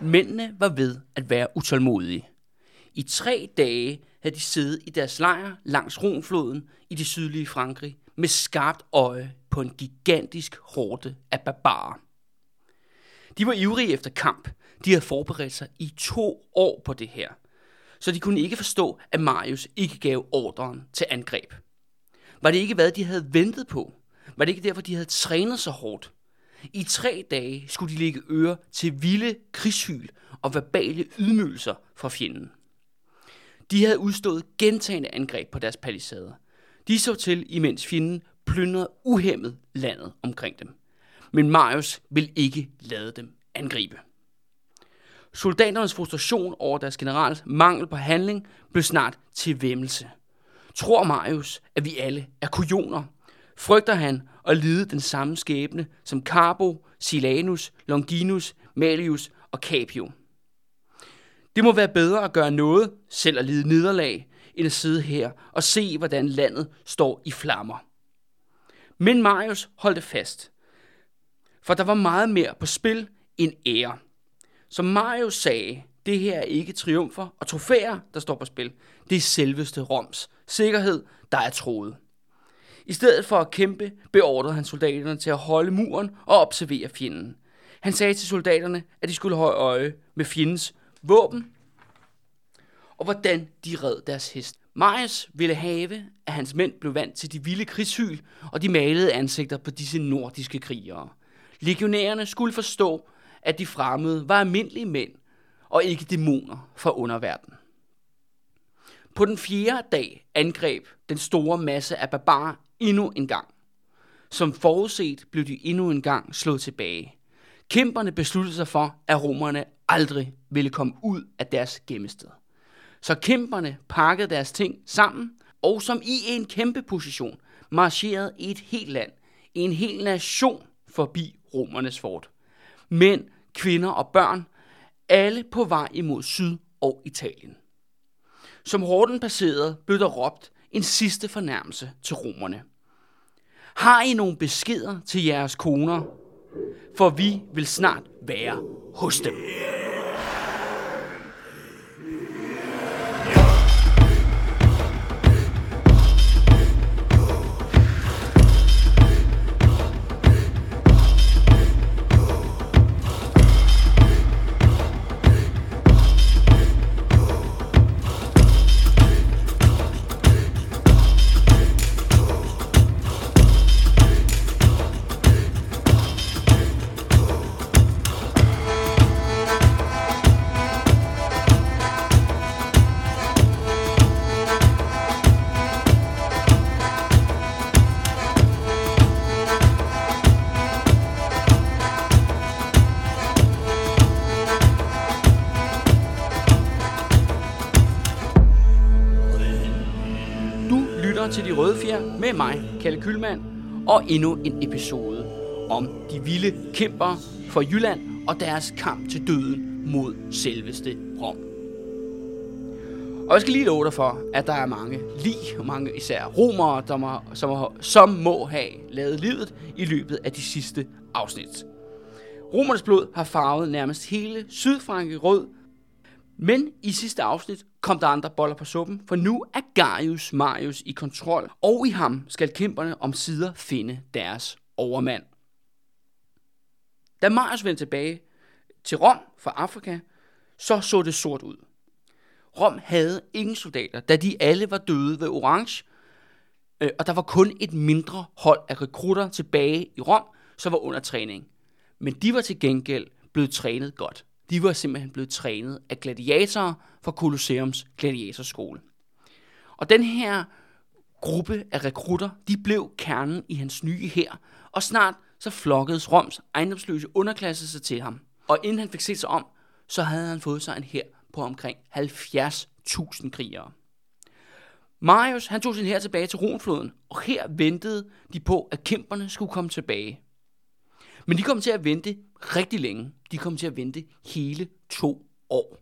Mændene var ved at være utålmodige. I tre dage havde de siddet i deres lejr langs Rhonfloden i det sydlige Frankrig med skarpt øje på en gigantisk horde af barbarer. De var ivrige efter kamp. De havde forberedt sig i to år på det her, så de kunne ikke forstå, at Marius ikke gav ordren til angreb. Var det ikke, hvad de havde ventet på? Var det ikke derfor, de havde trænet så hårdt? I tre dage skulle de lægge øre til vilde krigshyl og verbale ydmygelser fra fjenden. De havde udstået gentagende angreb på deres palisader. De så til, imens fjenden plyndrede uhemmet landet omkring dem. Men Marius ville ikke lade dem angribe. Soldaternes frustration over deres generals mangel på handling blev snart til vemmelse. Tror Marius, at vi alle er kujoner? Frygter han at lide den samme skæbne som Carbo, Silanus, Longinus, Malius og Capio? Det må være bedre at gøre noget, selv at lide nederlag, end at sidde her og se, hvordan landet står i flammer. Men Marius holdte fast, for der var meget mere på spil end ære. Som Marius sagde, det her er ikke triumfer og trofæer, der står på spil. Det er selveste Roms sikkerhed, der er troet. I stedet for at kæmpe, beordrede han soldaterne til at holde muren og observere fjenden. Han sagde til soldaterne, at de skulle holde øje med fjendens våben og hvordan de red deres hest. Marius ville have, at hans mænd blev vant til de vilde krigshyl og de malede ansigter på disse nordiske krigere. Legionærerne skulle forstå, at de fremmede var almindelige mænd og ikke dæmoner fra underverdenen. På den fjerde dag angreb den store masse af barbarer endnu en gang. Som forudset blev de endnu en gang slået tilbage. Kæmperne besluttede sig for, at romerne aldrig ville komme ud af deres gemmested. Så kæmperne pakkede deres ting sammen, og som i en kæmpe position marcherede i et helt land, en hel nation forbi romernes fort. Mænd, kvinder og børn, alle på vej imod Syd og Italien. Som horden passerede, blev der råbt en sidste fornærmelse til romerne. Har I nogle beskeder til jeres koner? For vi vil snart være hos dem. De Røde Fjer med mig, Kalle Kylmand, og endnu en episode om de vilde kæmper for Jylland og deres kamp til døden mod selveste Rom. Og jeg skal lige love dig for, at der er mange lige, og mange især romere, der må, som, som må have lavet livet i løbet af de sidste afsnit. Romernes blod har farvet nærmest hele Sydfrankrig rød, men i sidste afsnit kom der andre boller på suppen, for nu er Gaius Marius i kontrol, og i ham skal kæmperne om sider finde deres overmand. Da Marius vendte tilbage til Rom fra Afrika, så så det sort ud. Rom havde ingen soldater, da de alle var døde ved Orange, øh, og der var kun et mindre hold af rekrutter tilbage i Rom, som var under træning. Men de var til gengæld blevet trænet godt. De var simpelthen blevet trænet af gladiatorer fra Colosseums gladiatorskole. Og den her gruppe af rekrutter, de blev kernen i hans nye hær, og snart så flokkedes Roms ejendomsløse underklasse sig til ham. Og inden han fik set sig om, så havde han fået sig en hær på omkring 70.000 krigere. Marius han tog sin her tilbage til Ronfloden, og her ventede de på, at kæmperne skulle komme tilbage. Men de kom til at vente rigtig længe. De kom til at vente hele to år.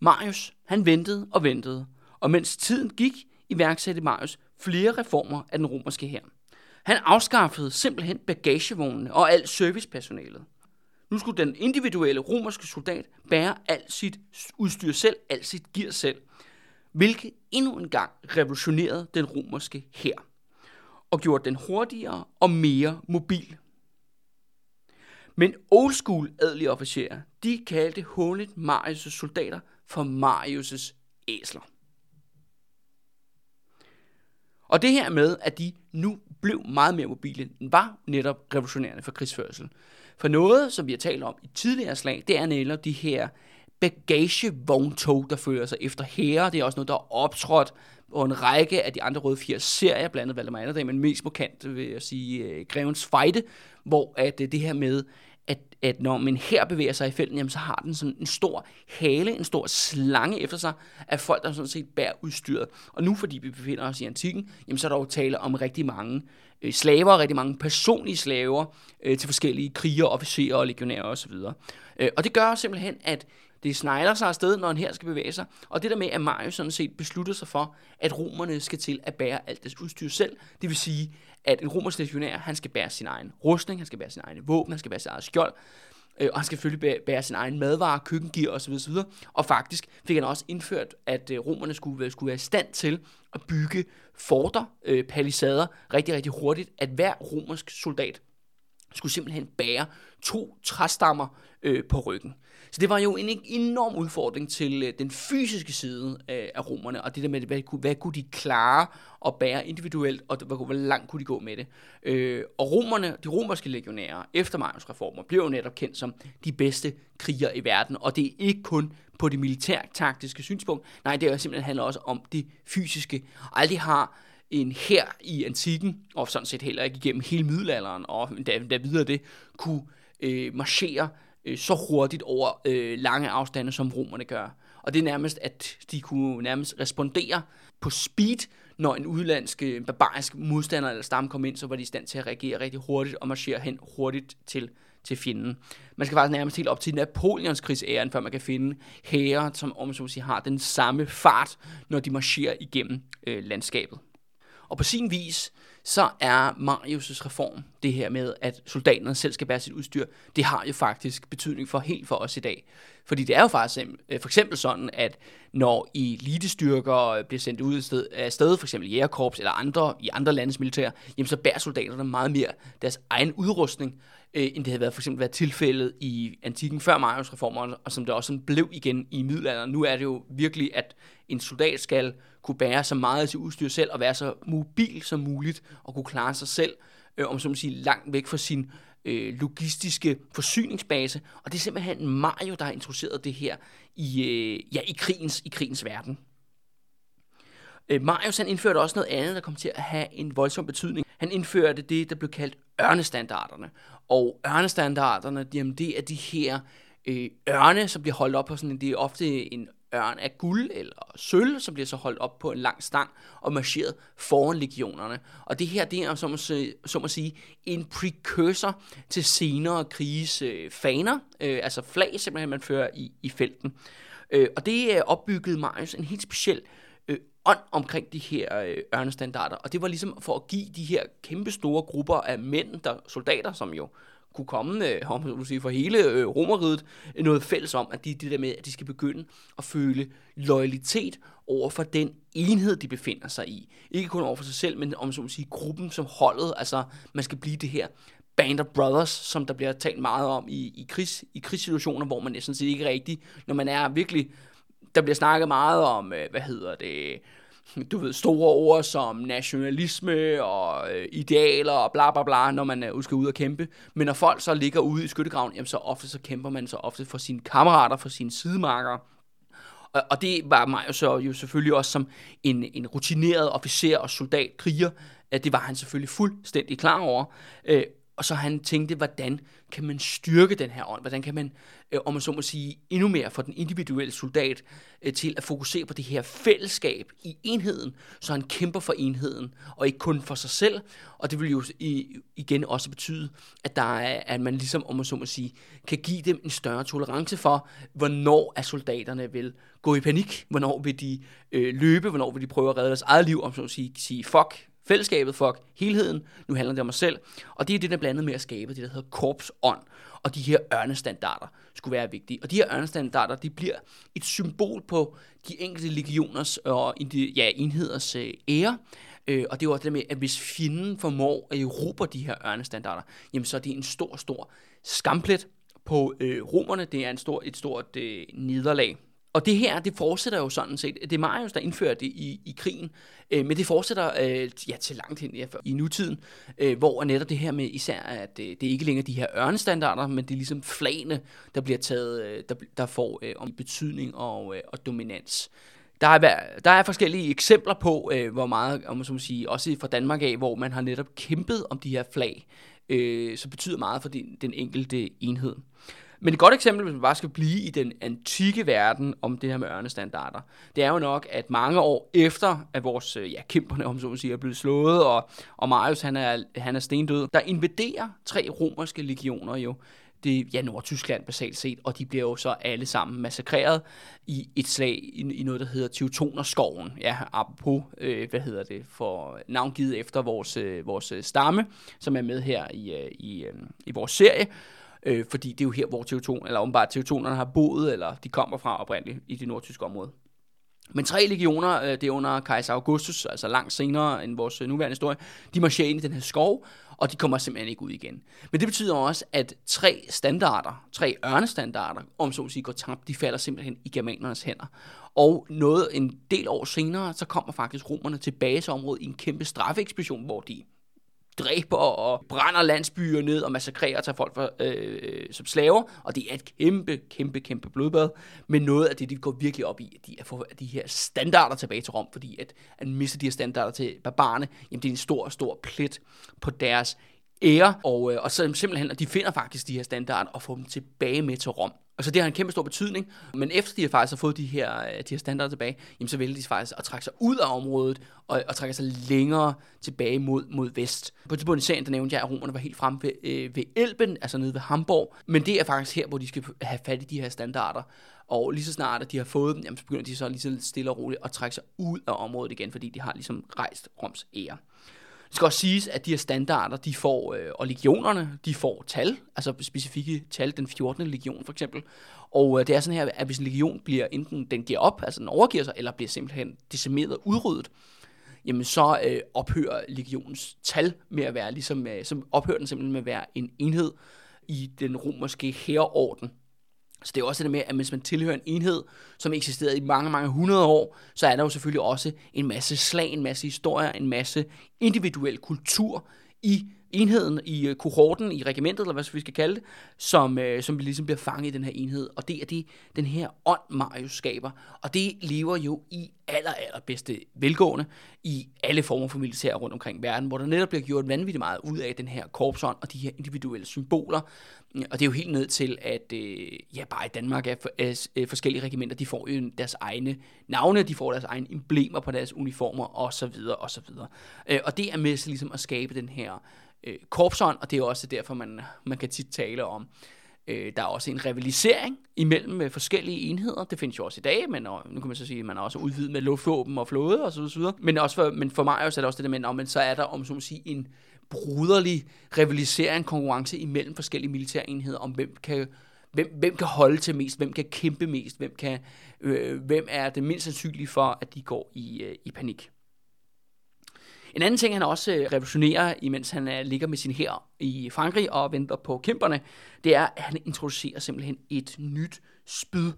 Marius, han ventede og ventede, og mens tiden gik, iværksatte Marius flere reformer af den romerske hær. Han afskaffede simpelthen bagagevognene og alt servicepersonalet. Nu skulle den individuelle romerske soldat bære alt sit udstyr selv, alt sit gear selv, hvilket endnu en gang revolutionerede den romerske hær og gjorde den hurtigere og mere mobil. Men old school adelige officerer, de kaldte hånligt Marius' soldater for Marius' æsler. Og det her med, at de nu blev meget mere mobile, var netop revolutionerende for krigsførsel. For noget, som vi har talt om i tidligere slag, det er netop de her bagagevogntog, der følger sig efter herre. Det er også noget, der er optrådt på en række af de andre røde fire serier, blandt andet Valdemar Anderdag, men mest markant vil jeg sige øh, Grevens Fejde, hvor at øh, det her med, at, at når man her bevæger sig i felten, jamen, så har den sådan en stor hale, en stor slange efter sig af folk, der sådan set bærer udstyret. Og nu, fordi vi befinder os i antikken, jamen, så er der jo tale om rigtig mange øh, slaver, rigtig mange personlige slaver øh, til forskellige kriger, officerer og legionærer osv. Øh, og det gør simpelthen, at det snegler sig afsted, når han her skal bevæge sig. Og det der med, at Marius sådan set beslutter sig for, at romerne skal til at bære alt deres udstyr selv. Det vil sige, at en romersk legionær, han skal bære sin egen rustning, han skal bære sin egen våben, han skal bære sin egen skjold, øh, og han skal selvfølgelig bære sin egen madvarer, køkkengear osv. osv. Og faktisk fik han også indført, at øh, romerne skulle, skulle være i stand til at bygge forter, øh, palisader, rigtig, rigtig hurtigt, at hver romersk soldat skulle simpelthen bære to træstammer øh, på ryggen. Så det var jo en enorm udfordring til øh, den fysiske side af, af romerne, og det der med, hvad, kunne, hvad kunne de klare at bære individuelt, og hvor, hvor langt kunne de gå med det. Øh, og romerne, de romerske legionærer, efter Marius reformer, blev jo netop kendt som de bedste krigere i verden, og det er ikke kun på det militærtaktiske synspunkt, nej, det er simpelthen handler også om det fysiske. Aldrig har en her i antikken, og sådan set heller ikke igennem hele middelalderen, og da, da videre det, kunne øh, marchere øh, så hurtigt over øh, lange afstande, som romerne gør. Og det er nærmest, at de kunne nærmest respondere på speed, når en udlandsk øh, barbarisk modstander eller stamme kom ind, så var de i stand til at reagere rigtig hurtigt og marchere hen hurtigt til, til fjenden. Man skal faktisk nærmest helt op til Napoleons krigsæren, før man kan finde hære, som om så sige, har den samme fart, når de marcherer igennem øh, landskabet. Og på sin vis, så er Marius' reform, det her med, at soldaterne selv skal bære sit udstyr, det har jo faktisk betydning for helt for os i dag. Fordi det er jo faktisk øh, for eksempel sådan, at når elitestyrker øh, bliver sendt ud af sted, for eksempel jægerkorps eller andre i andre landes militær, jamen så bærer soldaterne meget mere deres egen udrustning, øh, end det havde været for eksempel været tilfældet i antikken før Marius reformer, og som det også sådan blev igen i middelalderen. Nu er det jo virkelig, at en soldat skal kunne bære så meget af sit udstyr selv, og være så mobil som muligt, og kunne klare sig selv, øh, om så man sige, langt væk fra sin øh, logistiske forsyningsbase. Og det er simpelthen Mario, der har introduceret det her i, øh, ja, i, krigens, i krigens verden. Øh, Marius han indførte også noget andet, der kom til at have en voldsom betydning. Han indførte det, der blev kaldt ørnestandarderne. Og ørnestandarderne, jamen, det er de her øh, ørne, som bliver holdt op på sådan en, det er ofte en ørn af guld eller sølv, som bliver så holdt op på en lang stang og marcheret foran legionerne. Og det her, det er som at, som at sige en precursor til senere kriges øh, faner, øh, altså flag simpelthen, man fører i, i felten. Øh, og det øh, er opbygget Marius en helt speciel øh, ånd omkring de her øh, ørnestandarder, og det var ligesom for at give de her kæmpe store grupper af mænd, der soldater, som jo kunne komme øh, om man sige, for hele øh, romeriet noget fælles om, at de, det der med, at de skal begynde at føle loyalitet over for den enhed, de befinder sig i. Ikke kun over for sig selv, men om så sige, gruppen som holdet. Altså, man skal blive det her band of brothers, som der bliver talt meget om i, i, krigs, i krigssituationer, hvor man næsten ikke rigtig, når man er virkelig, der bliver snakket meget om, øh, hvad hedder det, du ved, store ord som nationalisme og øh, idealer og bla bla bla, når man øh, skal ud og kæmpe. Men når folk så ligger ude i skyttegraven, jamen så ofte så kæmper man så ofte for sine kammerater, for sine sidemarkere. Og, og det var mig jo så jo selvfølgelig også som en, en rutineret officer og soldat, kriger, at det var han selvfølgelig fuldstændig klar over. Øh, og så han tænkte, hvordan kan man styrke den her ånd? Hvordan kan man, øh, om man så må sige, endnu mere for den individuelle soldat øh, til at fokusere på det her fællesskab i enheden, så han kæmper for enheden, og ikke kun for sig selv. Og det vil jo i, igen også betyde, at, der er, at man ligesom, om man så må sige, kan give dem en større tolerance for, hvornår er soldaterne vil gå i panik, hvornår vil de øh, løbe, hvornår vil de prøve at redde deres eget liv, om så må sige, sige fuck fællesskabet, fuck helheden, nu handler det om mig selv. Og det er det, der blandet med at skabe det, der hedder korpsånd. Og de her ørnestandarder skulle være vigtige. Og de her ørnestandarder, de bliver et symbol på de enkelte legioners og ja, enheders øh, ære. Øh, og det er jo også det med, at hvis fjenden formår at erobre de her ørnestandarder, jamen så er det en stor, stor skamplet på øh, romerne. Det er en stor, et stort øh, nederlag. Og det her, det fortsætter jo sådan set. Det er Marius, der indfører det i, i krigen, øh, men det fortsætter øh, ja, til langt hen ja, i nutiden, øh, hvor netop det her med især, at øh, det er ikke længere de her ørnestandarder, men det er ligesom flagene, der bliver taget, øh, der, der får øh, om betydning og, øh, og dominans. Der er, der er forskellige eksempler på, øh, hvor meget, om man så må sige, også fra Danmark af, hvor man har netop kæmpet om de her flag, øh, så betyder meget for den, den enkelte enhed. Men et godt eksempel, hvis man bare skal blive i den antikke verden om det her med ørnestandarder, det er jo nok, at mange år efter, at vores øh, ja, kæmperne, om så man siger, er blevet slået, og, og Marius han er, han er stendød, der invaderer tre romerske legioner jo det ja, Nordtyskland basalt set, og de bliver jo så alle sammen massakreret i et slag i, i noget, der hedder Teutonerskoven. Ja, apropos, øh, hvad hedder det, for navngivet efter vores, øh, vores øh, stamme, som er med her i, øh, i, øh, i vores serie øh, fordi det er jo her, hvor Teuton, eller åbenbart Teutonerne har boet, eller de kommer fra oprindeligt i det nordtyske område. Men tre legioner, øh, det er under kejser Augustus, altså langt senere end vores øh, nuværende historie, de marcherer ind i den her skov, og de kommer simpelthen ikke ud igen. Men det betyder også, at tre standarder, tre ørnestandarder, om så at sige, går tabt, de falder simpelthen i germanernes hænder. Og noget en del år senere, så kommer faktisk romerne tilbage til området i en kæmpe straffeekspedition, hvor de dræber og brænder landsbyer ned og massakrerer og tager folk for, øh, som slaver, og det er et kæmpe, kæmpe, kæmpe blodbad, men noget af det, de går virkelig op i, at de er få de her standarder tilbage til Rom, fordi at, at miste de her standarder til barbarerne, jamen det er en stor, stor plet på deres ære, og, øh, og så simpelthen, at de finder faktisk de her standarder og får dem tilbage med til Rom. Og så det har en kæmpe stor betydning. Men efter de har faktisk har fået de her, øh, de her standarder tilbage, jamen så vælger de faktisk at trække sig ud af området og, og trække sig længere tilbage mod, mod vest. På tidspunkt i serien, der nævnte jeg, at romerne var helt fremme ved, øh, ved Elben, altså nede ved Hamburg. Men det er faktisk her, hvor de skal have fat i de her standarder. Og lige så snart, at de har fået dem, jamen, så begynder de så lige så stille og roligt at trække sig ud af området igen, fordi de har ligesom rejst Roms ære. Det skal også siges, at de her standarder, de får, øh, og legionerne, de får tal, altså specifikke tal, den 14. legion for eksempel. Og øh, det er sådan her, at hvis en legion bliver enten, den giver op, altså den overgiver sig, eller bliver simpelthen decimeret, udryddet, jamen så øh, ophører legionens tal med at være, ligesom, øh, så ophører den simpelthen med at være en enhed i den romerske herreorden. Så det er også det med, at hvis man tilhører en enhed, som eksisterede i mange, mange hundrede år, så er der jo selvfølgelig også en masse slag, en masse historier, en masse individuel kultur i enheden, i øh, kohorten, i regimentet, eller hvad vi skal kalde det, som, øh, som vi ligesom bliver fanget i den her enhed. Og det er det, den her ånd, Marius skaber. Og det lever jo i aller, aller bedste velgående i alle former for militær rundt omkring verden, hvor der netop bliver gjort vanvittigt meget ud af den her korpsånd og de her individuelle symboler. Mm, og det er jo helt ned til, at øh, ja, bare i Danmark er, for, er, er forskellige regimenter, de får jo deres egne navne, de får deres egne emblemer på deres uniformer osv. osv. Uh, og det er med til ligesom at skabe den her øh, korpsånd, og det er også derfor, man, man kan tit tale om, øh, der er også en rivalisering imellem øh, forskellige enheder. Det findes jo også i dag, men og, nu kan man så sige, at man er også udvidet med luftvåben og flåde og så videre. Men, også for, men for mig også er det også det der med, at men så er der, om så må sige, en bruderlig rivalisering, konkurrence imellem forskellige militære enheder, om hvem kan hvem, hvem kan holde til mest, hvem kan kæmpe mest, hvem, kan, øh, hvem er det mindst sandsynlige for, at de går i, øh, i panik. En anden ting, han også øh, revolutionerer, imens han øh, ligger med sin her i Frankrig og venter på kæmperne, det er, at han introducerer simpelthen et nyt spyd.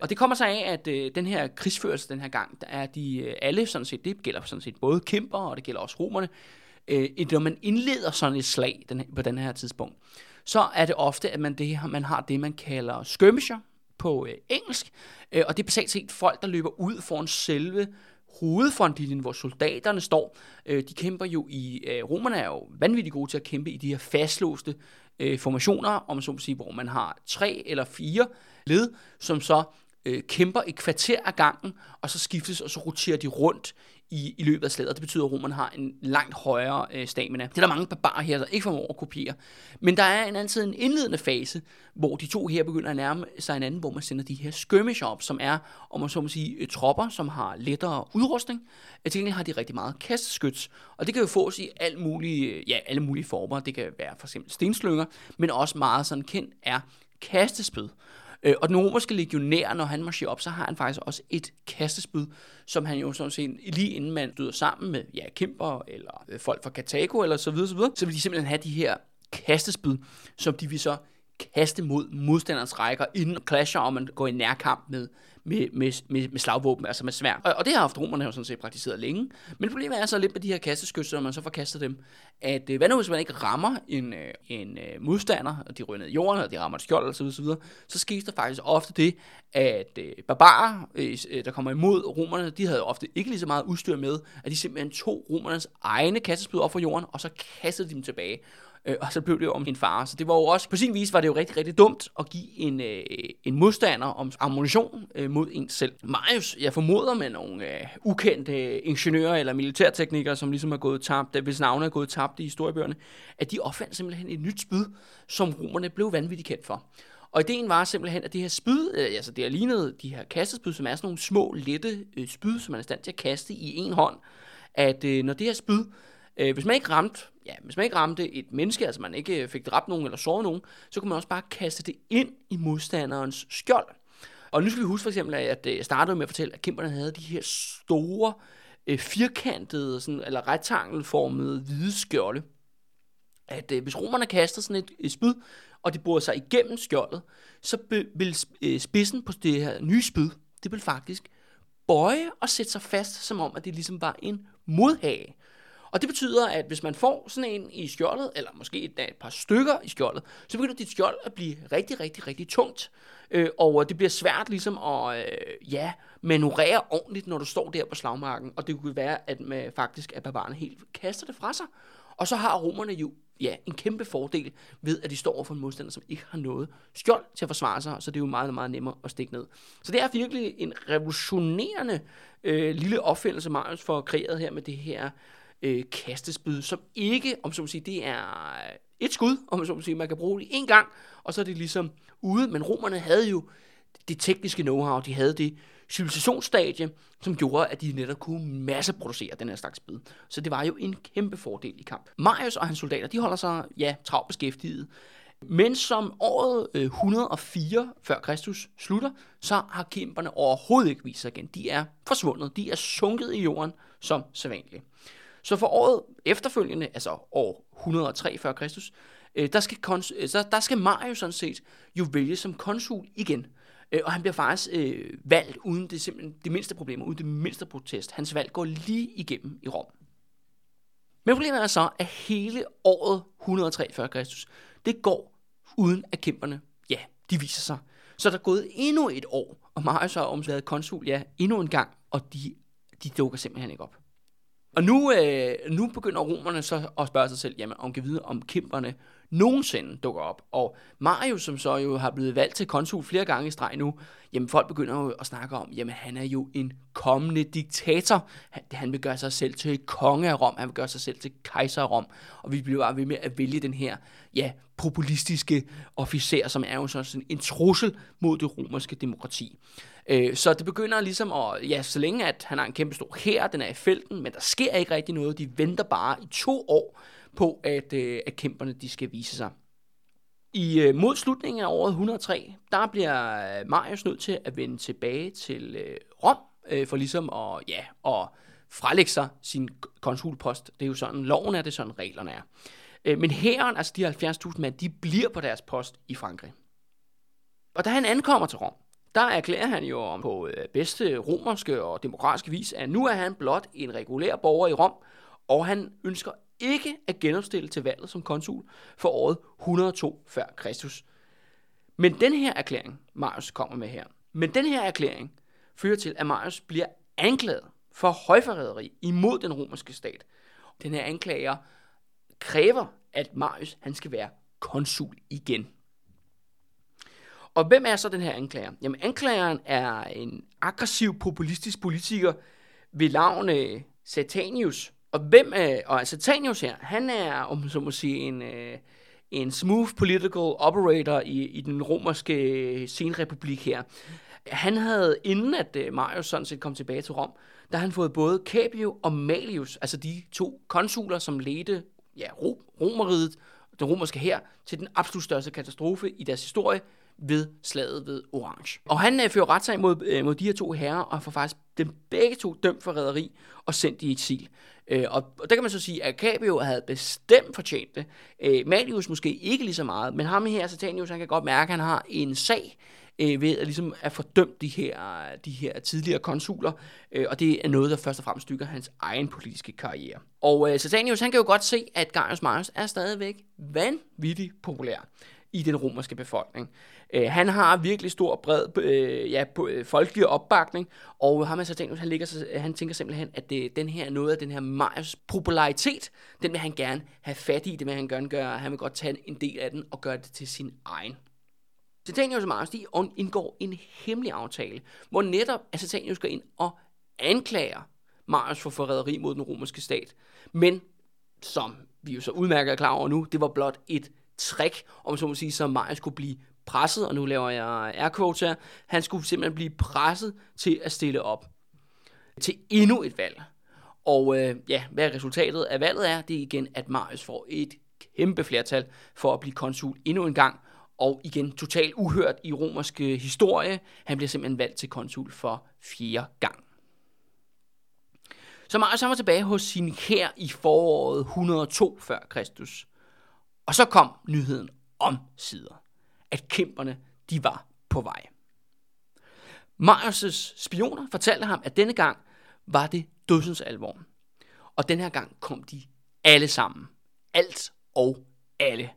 Og det kommer sig af, at øh, den her krigsførelse den her gang, der er de øh, alle sådan set, det gælder sådan set både kæmper, og det gælder også romerne, øh, når man indleder sådan et slag den, på den her tidspunkt, så er det ofte, at man, det, man har det, man kalder skirmisher på øh, engelsk, øh, og det er basalt set folk, der løber ud foran selve hovedfrontlinjen, hvor soldaterne står. Øh, de kæmper jo i, øh, romerne er jo vanvittigt gode til at kæmpe i de her fastlåste øh, formationer, om så sige, hvor man har tre eller fire led, som så øh, kæmper et kvarter af gangen, og så skiftes, og så roterer de rundt i, i løbet af slaget. Det betyder, at romerne har en langt højere øh, stamina. Det er der mange barbarer her, der ikke formår at kopiere. Men der er en altid en indledende fase, hvor de to her begynder at nærme sig hinanden, hvor man sender de her skirmish op, som er, om man så må sige, øh, tropper, som har lettere udrustning. Øh, til gengæld har de rigtig meget kasteskyts, og det kan jo fås i alt mulige, øh, ja, alle mulige former. Det kan være for eksempel stenslynger, men også meget sådan kendt er kastespyd. Øh, og den romerske legionær, når han marcherer op, så har han faktisk også et kastespyd, som han jo sådan set, lige inden man støder sammen med ja, kæmper eller øh, folk fra Karthago eller så videre, så videre, så vil de simpelthen have de her kastespyd, som de vil så kaste mod modstanderens rækker, inden clasher, og man går i nærkamp med, med, med, med, med slagvåben, altså med svær. Og, og det har haft romerne jo sådan set praktiseret længe. Men problemet er så lidt med de her kasteskytser, når man så får kastet dem, at øh, hvad nu hvis man ikke rammer en, øh, en øh, modstander, og de ryger ned i jorden, og de rammer et skjold, osv., så så, videre, så der faktisk ofte det, at barbarer, der kommer imod romerne, de havde ofte ikke lige så meget udstyr med, at de simpelthen tog romernes egne kastespyd op fra jorden, og så kastede de dem tilbage øh, og så blev det jo om sin far. Så det var jo også, på sin vis var det jo rigtig, rigtig dumt at give en, øh, en modstander om ammunition øh, mod en selv. Marius, jeg formoder med nogle øh, ukendte ingeniører eller militærteknikere, som ligesom er gået tabt, øh, hvis navne er gået tabt i historiebøgerne, at de opfandt simpelthen et nyt spyd, som romerne blev vanvittigt kendt for. Og ideen var simpelthen, at det her spyd, altså det er lignet de her kastespyd, som er sådan nogle små, lette øh, spyd, som man er i stand til at kaste i en hånd, at øh, når det her spyd, øh, hvis man ikke ramte ja, hvis man ikke ramte et menneske, altså man ikke øh, fik dræbt nogen eller såret nogen, så kunne man også bare kaste det ind i modstanderens skjold. Og nu skal vi huske for eksempel, at øh, jeg startede med at fortælle, at kæmperne havde de her store, øh, firkantede, sådan, eller rektangelformede hvide skjolde. At hvis romerne kaster sådan et, et spyd, og de borer sig igennem skjoldet, så vil spidsen på det her nye spyd, det vil faktisk bøje og sætte sig fast, som om at det ligesom var en modhage. Og det betyder, at hvis man får sådan en i skjoldet, eller måske et, et par stykker i skjoldet, så begynder dit skjold at blive rigtig, rigtig, rigtig tungt. Øh, og det bliver svært ligesom at øh, ja, manøvrere ordentligt, når du står der på slagmarken. Og det kunne være, at man faktisk at barbarerne helt kaster det fra sig. Og så har romerne jo ja, en kæmpe fordel ved, at de står over for en modstander, som ikke har noget skjold til at forsvare sig, så det er jo meget, meget nemmere at stikke ned. Så det er virkelig en revolutionerende øh, lille opfindelse, Marius får kreeret her med det her øh, kastespyd, som ikke, om så må sige, det er et skud, om så må sige, man kan bruge det en gang, og så er det ligesom ude. Men romerne havde jo det tekniske know-how, de havde det civilisationsstadie, som gjorde, at de netop kunne masseproducere den her slags spyd. Så det var jo en kæmpe fordel i kamp. Marius og hans soldater, de holder sig, ja, travlt beskæftiget. Men som året øh, 104 før Kristus slutter, så har kæmperne overhovedet ikke vist sig igen. De er forsvundet. De er sunket i jorden som sædvanligt. Så for året efterfølgende, altså år 103 før Kristus, øh, der, skal kons- øh, så der skal Marius sådan set jo vælges som konsul igen. Øh, og han bliver faktisk øh, valgt uden det, simpelthen, det mindste problemer, uden det mindste protest. Hans valg går lige igennem i Rom. Men problemet er så, at hele året 103 før Kristus, det går uden at kæmperne, ja, de viser sig. Så der er gået endnu et år, og Marius har omslaget konsul, ja, endnu en gang, og de, de dukker simpelthen ikke op. Og nu, øh, nu begynder romerne så at spørge sig selv, jamen, om kan vide, om kæmperne nogensinde dukker op. Og Marius, som så jo har blevet valgt til konsul flere gange i streg nu, jamen folk begynder jo at snakke om, jamen han er jo en kommende diktator. Han, han vil gøre sig selv til konge af Rom, han vil gøre sig selv til kejser af Rom. Og vi bliver bare ved med at vælge den her, ja, populistiske officer, som er jo sådan en trussel mod det romerske demokrati. Øh, så det begynder ligesom at, ja, så længe at han har en kæmpe stor her, den er i felten, men der sker ikke rigtig noget. De venter bare i to år på, at, øh, at kæmperne de skal vise sig. I øh, mod slutningen af året 103, der bliver øh, Marius nødt til at vende tilbage til øh, Rom, øh, for ligesom at, ja, at frelægge sig sin konsulpost. Det er jo sådan, loven er det sådan, reglerne er. Øh, men herren, altså de 70.000 mand, de bliver på deres post i Frankrig. Og da han ankommer til Rom, der erklærer han jo om på øh, bedste romerske og demokratiske vis, at nu er han blot en regulær borger i Rom, og han ønsker ikke at genopstille til valget som konsul for året 102 før Kristus. Men den her erklæring, Marius kommer med her, men den her erklæring fører til, at Marius bliver anklaget for højforræderi imod den romerske stat. Den her anklager kræver, at Marius han skal være konsul igen. Og hvem er så den her anklager? Jamen anklageren er en aggressiv populistisk politiker ved navn øh, Satanius. Og hvem er, og altså, Satanius her, han er, om så må sige, en, øh, en smooth political operator i, i den romerske øh, senrepublik her. Han havde, inden at øh, Marius sådan set kom tilbage til Rom, der han fået både Capio og Malius, altså de to konsuler, som ledte ja, Romeriet, den romerske her, til den absolut største katastrofe i deres historie, ved slaget ved Orange. Og han øh, fører retssag mod, øh, mod de her to herrer, og får faktisk dem begge to dømt for rederi og sendt i eksil. Øh, og, og der kan man så sige, at Capio havde bestemt fortjent det. Øh, Malius måske ikke lige så meget, men ham her, Satanius, han kan godt mærke, at han har en sag øh, ved at, ligesom at fordømme de her, de her tidligere konsuler, øh, og det er noget, der først og fremmest stykker hans egen politiske karriere. Og øh, Satanius, han kan jo godt se, at Gaius Marius er stadigvæk vanvittigt populær i den romerske befolkning. Øh, han har virkelig stor, bred øh, ja, øh, folkelig opbakning, og ham så tænkt, han, ligger, han tænker simpelthen, at det, den her noget af den her Marius popularitet, den vil han gerne have fat i, det vil han gerne gøre, han vil godt tage en del af den og gøre det til sin egen. Satanius og Marius, de indgår en hemmelig aftale, hvor netop at Satanius går ind og anklager Marius for forræderi mod den romerske stat. Men, som vi jo så udmærket er klar over nu, det var blot et trick, om så må sige, så Marius kunne blive presset, og nu laver jeg air quotes her, han skulle simpelthen blive presset til at stille op til endnu et valg. Og øh, ja, hvad resultatet af valget er, det er igen, at Marius får et kæmpe flertal for at blive konsul endnu en gang, og igen totalt uhørt i romersk øh, historie. Han bliver simpelthen valgt til konsul for fjerde gang. Så Marius var tilbage hos sin her i foråret 102 før Kristus. Og så kom nyheden om sider, at kæmperne de var på vej. Marius' spioner fortalte ham, at denne gang var det dødsens alvor. Og den her gang kom de alle sammen. Alt og alle.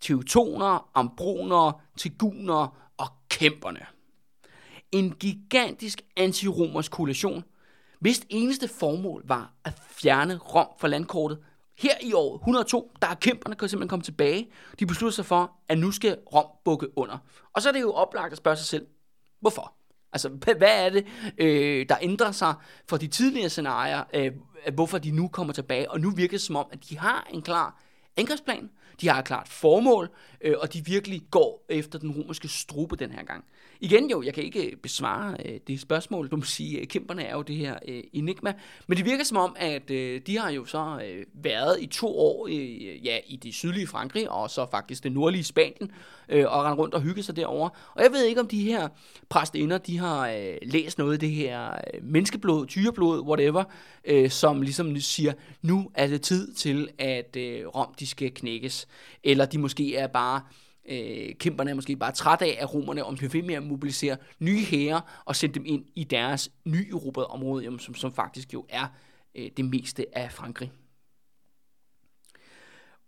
Teutoner, ambroner, tiguner og kæmperne. En gigantisk antiromersk koalition, hvis eneste formål var at fjerne Rom fra landkortet her i år 102, der er kæmperne kan simpelthen komme tilbage. De beslutter sig for, at nu skal Rom bukke under. Og så er det jo oplagt at spørge sig selv, hvorfor? Altså, hvad er det, øh, der ændrer sig fra de tidligere scenarier, øh, hvorfor de nu kommer tilbage, og nu virker det som om, at de har en klar angrebsplan, de har et klart formål, øh, og de virkelig går efter den romerske strube den her gang. Igen jo, jeg kan ikke øh, besvare øh, det spørgsmål, du må sige, øh, kæmperne er jo det her øh, enigma, men det virker som om, at øh, de har jo så øh, været i to år øh, ja, i det sydlige Frankrig, og så faktisk det nordlige Spanien, øh, og rende rundt og hygge sig derovre. Og jeg ved ikke, om de her præstinder, de har øh, læst noget af det her øh, menneskeblod, tyreblod, whatever, øh, som ligesom siger, nu er det tid til, at øh, Rom de skal knækkes. Eller de måske er bare øh, kæmperne er måske bare træt af, at romerne om de ved med at mobilisere nye hære og sende dem ind i deres nyerobrede område, jamen, som, som faktisk jo er øh, det meste af Frankrig.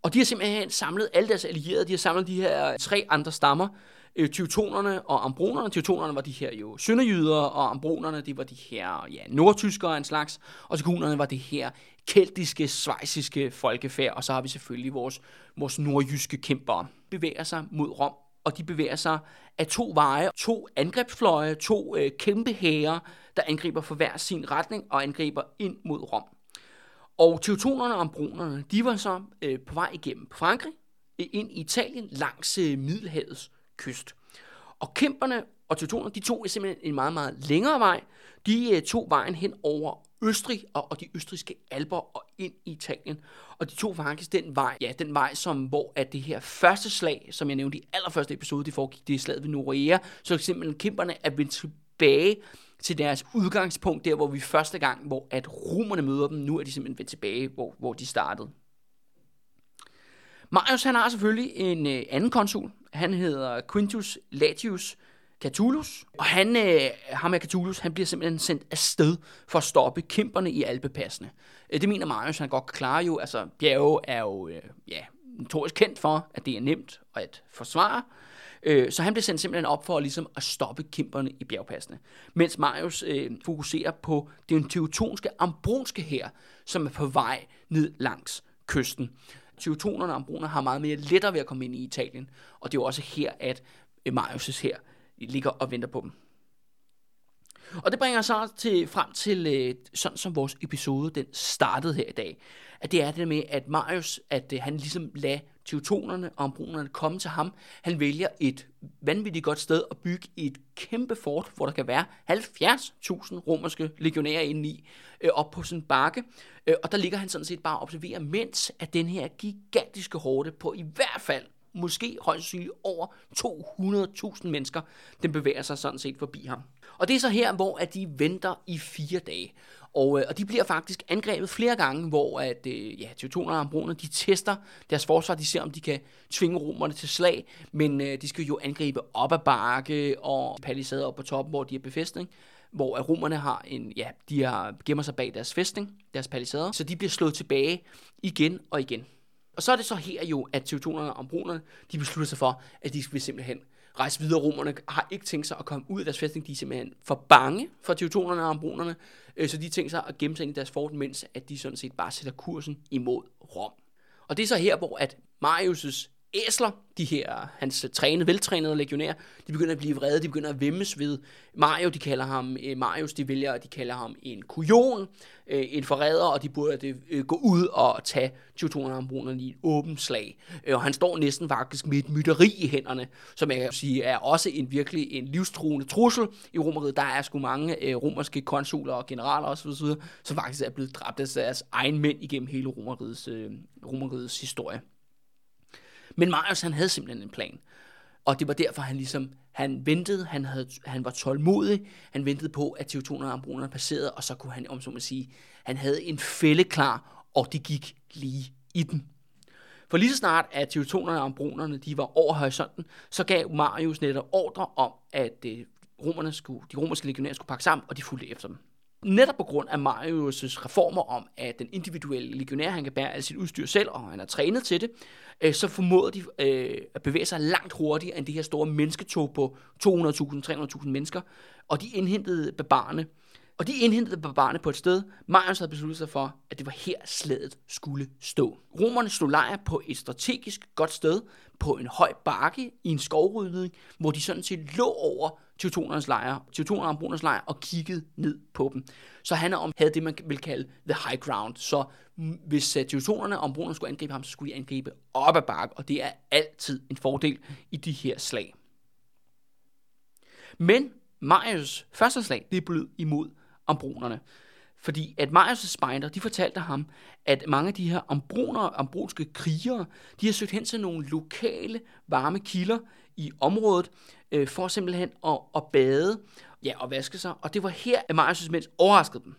Og de har simpelthen samlet alle deres allierede, de har samlet de her tre andre stammer, øh, teutonerne og ambronerne. Teutonerne var de her jo sønderjyder, og ambronerne, de var de her ja, nordtyskere en slags, og tigunerne var det her keltiske, svejsiske folkefærd, og så har vi selvfølgelig vores, vores nordjyske kæmpere. Bevæger sig mod Rom, og de bevæger sig af to veje, to angrebsfløje, to øh, kæmpe hære, der angriber for hver sin retning og angriber ind mod Rom. Og teutonerne og ambronerne, de var så øh, på vej igennem Frankrig, ind i Italien langs øh, Middelhavets kyst. Og kæmperne og teutonerne, de tog simpelthen en meget, meget længere vej. De øh, tog vejen hen over Østrig og, og de østriske alber og ind i Italien. Og de tog faktisk den vej, ja, den vej, som, hvor at det her første slag, som jeg nævnte i allerførste episode, det foregik, det er slaget ved Norea, så simpelthen kæmperne er vendt tilbage til deres udgangspunkt, der hvor vi første gang, hvor at romerne møder dem, nu er de simpelthen vendt tilbage, hvor, hvor de startede. Marius han har selvfølgelig en øh, anden konsul. Han hedder Quintus Latius Catulus. Og han, øh, ham her Catulus, han bliver simpelthen sendt afsted for at stoppe kæmperne i alpepassene. Øh, det mener Marius, han godt kan klare jo. Altså, bjerge er jo øh, ja, notorisk kendt for, at det er nemt at forsvare. Øh, så han bliver sendt simpelthen op for ligesom at stoppe kæmperne i bjergpassene. Mens Marius øh, fokuserer på den teutonske ambronske her, som er på vej ned langs kysten. Teutonerne og ambroner har meget mere lettere ved at komme ind i Italien, og det er jo også her, at øh, Marius' her ligger og venter på dem. Og det bringer os så til, frem til, øh, sådan som vores episode den startede her i dag, at det er det med, at Marius, at øh, han ligesom lader teutonerne og ambronerne komme til ham. Han vælger et vanvittigt godt sted at bygge et kæmpe fort, hvor der kan være 70.000 romerske legionærer inde i, øh, op på sådan en bakke. Øh, og der ligger han sådan set bare og observerer, mens at den her gigantiske hårde på i hvert fald måske højst sandsynligt over 200.000 mennesker, den bevæger sig sådan set forbi ham. Og det er så her, hvor at de venter i fire dage. Og, øh, og de bliver faktisk angrebet flere gange, hvor at, øh, ja, teutonerne og ambronerne, de tester deres forsvar, de ser, om de kan tvinge romerne til slag, men øh, de skal jo angribe op ad bakke og palisader op på toppen, hvor de er befæstning hvor romerne har en, ja, de har, gemmer sig bag deres fæstning, deres palisader, så de bliver slået tilbage igen og igen. Og så er det så her jo, at teutonerne og ambronerne, de beslutter sig for, at de vil simpelthen rejse videre. Romerne har ikke tænkt sig at komme ud af deres fæstning. De er simpelthen for bange for teutonerne og ambronerne, øh, så de tænker sig at gemme sig ind i deres fort, mens at de sådan set bare sætter kursen imod Rom. Og det er så her, hvor at Marius' æsler, de her, hans øh, trænede, veltrænede legionærer, de begynder at blive vrede, de begynder at vemmes ved Mario, de kalder ham øh, Marius, de vælger, de kalder ham en kujon, øh, en forræder, og de burde øh, gå ud og tage teutonerne og i et åbent slag. Øh, og han står næsten faktisk med et mytteri i hænderne, som jeg kan sige er også en virkelig en livstruende trussel i Romeriet. Der er sgu mange øh, romerske konsuler og generaler osv., som faktisk er blevet dræbt af deres egen mænd igennem hele Romeriets, Romeriets historie. Men Marius, han havde simpelthen en plan. Og det var derfor, han ligesom, han ventede, han, havde, han var tålmodig, han ventede på, at teutonerne og ambronerne passerede, og så kunne han, om så man sige, han havde en fælde klar, og det gik lige i den. For lige så snart, at teutonerne og ambronerne, de var over horisonten, så gav Marius netop ordre om, at øh, romerne skulle, de romerske legionærer skulle pakke sammen, og de fulgte efter dem. Netop på grund af Marius' reformer om, at den individuelle legionær, han kan bære alt sit udstyr selv, og han er trænet til det, øh, så formåede de øh, at bevæge sig langt hurtigere end det her store mennesketog på 200.000, 300.000 mennesker, og de indhentede barbarerne. Og de indhentede barbarerne på et sted, Marius havde besluttet sig for, at det var her slaget skulle stå. Romerne slog lejr på et strategisk godt sted, på en høj bakke i en skovrydning, hvor de sådan set lå over teutonernes lejre, teutonerne og brunernes lejre, og kiggede ned på dem. Så han om, havde det, man vil kalde the high ground. Så hvis øh, teutonerne og brunerne skulle angribe ham, så skulle de angribe op ad bakke, og det er altid en fordel i de her slag. Men Marius første slag, det blev imod ambronerne. Fordi at Marius' spejder, de fortalte ham, at mange af de her ambroner, ambronske krigere, de har søgt hen til nogle lokale varme kilder i området, øh, for simpelthen at, at bade ja, og vaske sig. Og det var her, at Marius' mænd overraskede dem.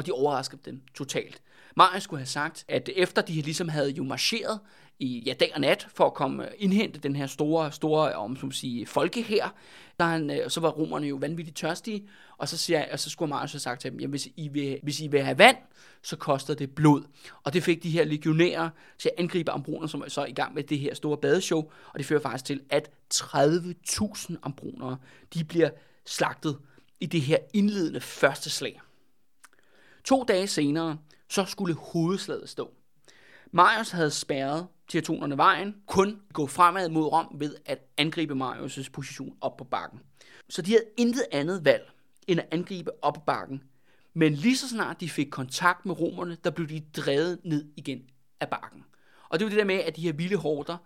Og de overraskede dem totalt. Marius skulle have sagt, at efter de ligesom havde jo marcheret i ja, dag og nat for at komme øh, indhente den her store, store øh, om så sige, folkehær, der han, øh, så var romerne jo vanvittigt tørstige, og så, siger, og så skulle Marius have sagt til dem, jamen hvis I, vil, hvis I vil have vand, så koster det blod. Og det fik de her legionærer til at angribe ambroner, som er så i gang med det her store badeshow, og det fører faktisk til, at 30.000 ambronere, de bliver slagtet i det her indledende første slag. To dage senere, så skulle hovedslaget stå. Marius havde spærret teutonerne vejen, kun gå fremad mod Rom ved at angribe Marius' position op på bakken. Så de havde intet andet valg end at angribe op på bakken. Men lige så snart de fik kontakt med romerne, der blev de drevet ned igen af bakken. Og det var det der med, at de her vilde hårder,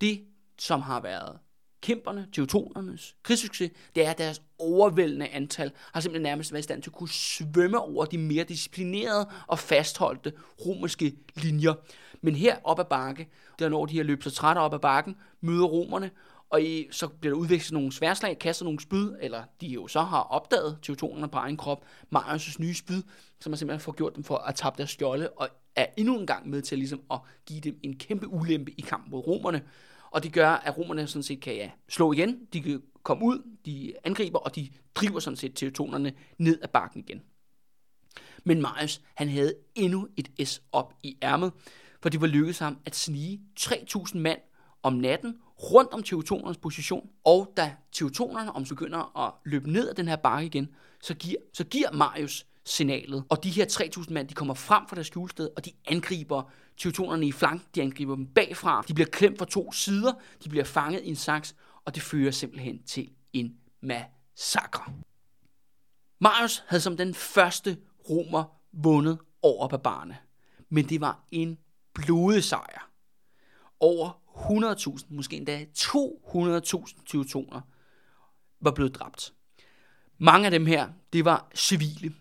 det som har været kæmperne, teutonernes krigssucces, det er, at deres overvældende antal har simpelthen nærmest været i stand til at kunne svømme over de mere disciplinerede og fastholdte romerske linjer. Men her op ad bakke, der når de her løb sig trætte op ad bakken, møder romerne, og i, så bliver der udvekslet nogle sværslag, kaster nogle spyd, eller de jo så har opdaget teutonerne på egen krop, Marius' nye spyd, som har simpelthen får gjort dem for at tabe deres skjolde, og er endnu en gang med til ligesom at give dem en kæmpe ulempe i kamp mod romerne. Og det gør, at romerne sådan set kan ja, slå igen, de kan komme ud, de angriber, og de driver sådan set teutonerne ned ad bakken igen. Men Marius, han havde endnu et S op i ærmet, for det var lykkedes ham at snige 3.000 mand om natten rundt om teutonernes position, og da teutonerne om begynder at løbe ned ad den her bakke igen, så giver, så giver Marius signalet, og de her 3.000 mand, de kommer frem fra deres skjulested, og de angriber teutonerne i flank, de angriber dem bagfra, de bliver klemt fra to sider, de bliver fanget i en saks, og det fører simpelthen til en massakre. Marius havde som den første romer vundet over barbarerne, men det var en blodesejr. Over 100.000, måske endda 200.000 teutoner var blevet dræbt. Mange af dem her, det var civile.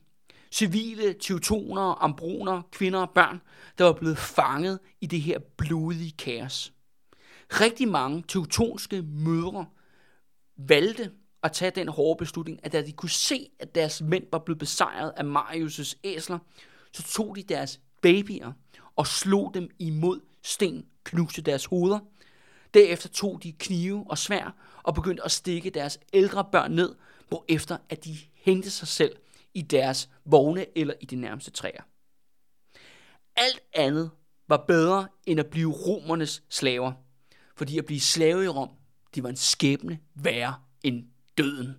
Civile, teutoner, ambroner, kvinder og børn, der var blevet fanget i det her blodige kaos. Rigtig mange teutonske mødre valgte at tage den hårde beslutning, at da de kunne se, at deres mænd var blevet besejret af Marius' æsler, så tog de deres babyer og slog dem imod sten, knuste deres hoveder. Derefter tog de knive og svær og begyndte at stikke deres ældre børn ned, efter at de hængte sig selv i deres vogne eller i de nærmeste træer. Alt andet var bedre end at blive romernes slaver, fordi at blive slave i Rom, det var en skæbne værre end døden.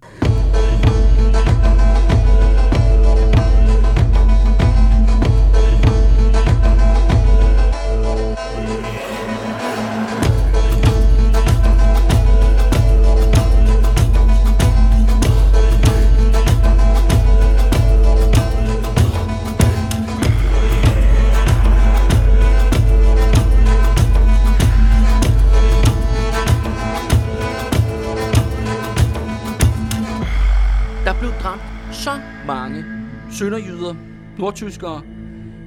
Sønderjyder, nordtyskere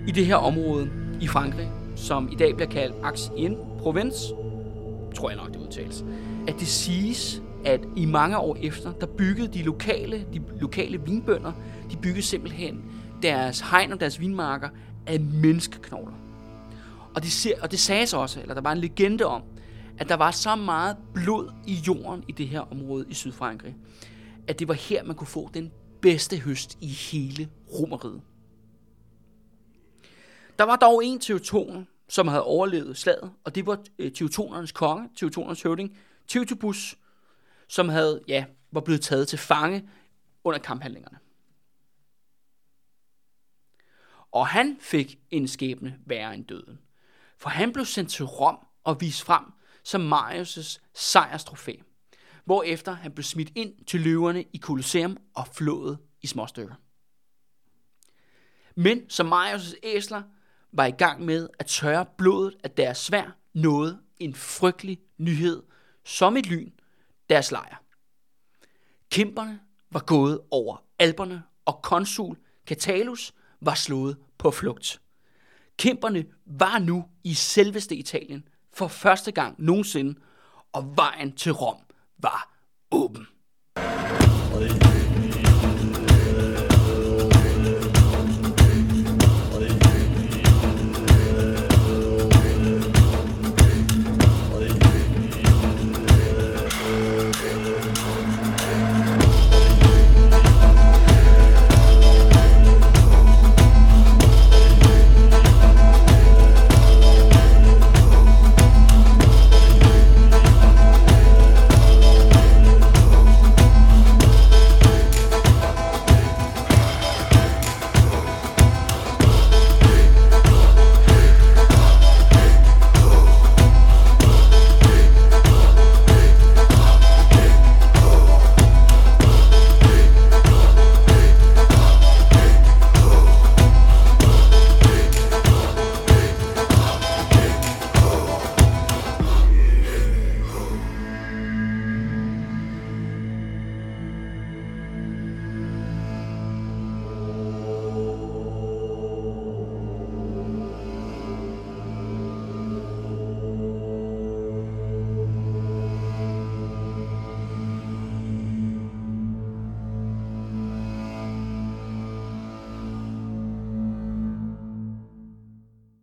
i det her område i Frankrig, som i dag bliver kaldt Aix-en-Provence, tror jeg nok det udtales, at det siges, at i mange år efter, der byggede de lokale, de lokale vinbønder, de byggede simpelthen deres hegn og deres vinmarker af menneskeknogler. Og det, ser, og det sagdes også, eller der var en legende om, at der var så meget blod i jorden i det her område i Sydfrankrig, at det var her, man kunne få den bedste høst i hele Romeriet. Der var dog en teuton, som havde overlevet slaget, og det var øh, teutonernes konge, teutonernes høvding, Teutobus, som havde, ja, var blevet taget til fange under kamphandlingerne. Og han fik en skæbne værre end døden. For han blev sendt til Rom og vist frem som Marius' sejrstrofæ hvorefter han blev smidt ind til løverne i Colosseum og flået i små stykker. Men som Marius' æsler var i gang med at tørre blodet af deres svær, nåede en frygtelig nyhed, som et lyn, deres lejr. Kæmperne var gået over alberne, og konsul Catalus var slået på flugt. Kæmperne var nu i selveste Italien for første gang nogensinde, og vejen til Rom var åben. Hey.